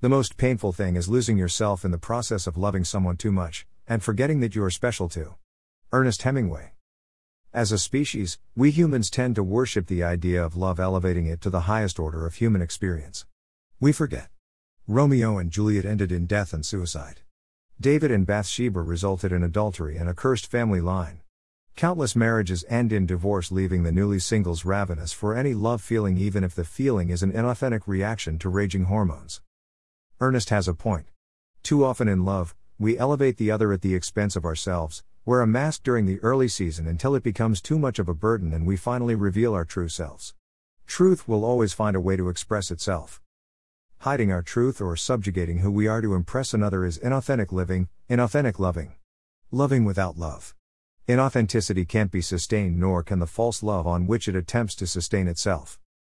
The most painful thing is losing yourself in the process of loving someone too much, and forgetting that you are special too. Ernest Hemingway. As a species, we humans tend to worship the idea of love, elevating it to the highest order of human experience. We forget. Romeo and Juliet ended in death and suicide. David and Bathsheba resulted in adultery and a cursed family line. Countless marriages end in divorce, leaving the newly singles ravenous for any love feeling, even if the feeling is an inauthentic reaction to raging hormones. Ernest has a point. Too often in love, we elevate the other at the expense of ourselves, Wear a mask during the early season until it becomes too much of a burden and we finally reveal our true selves. Truth will always find a way to express itself. Hiding our truth or subjugating who we are to impress another is inauthentic living, inauthentic loving. Loving without love. Inauthenticity can't be sustained, nor can the false love on which it attempts to sustain itself.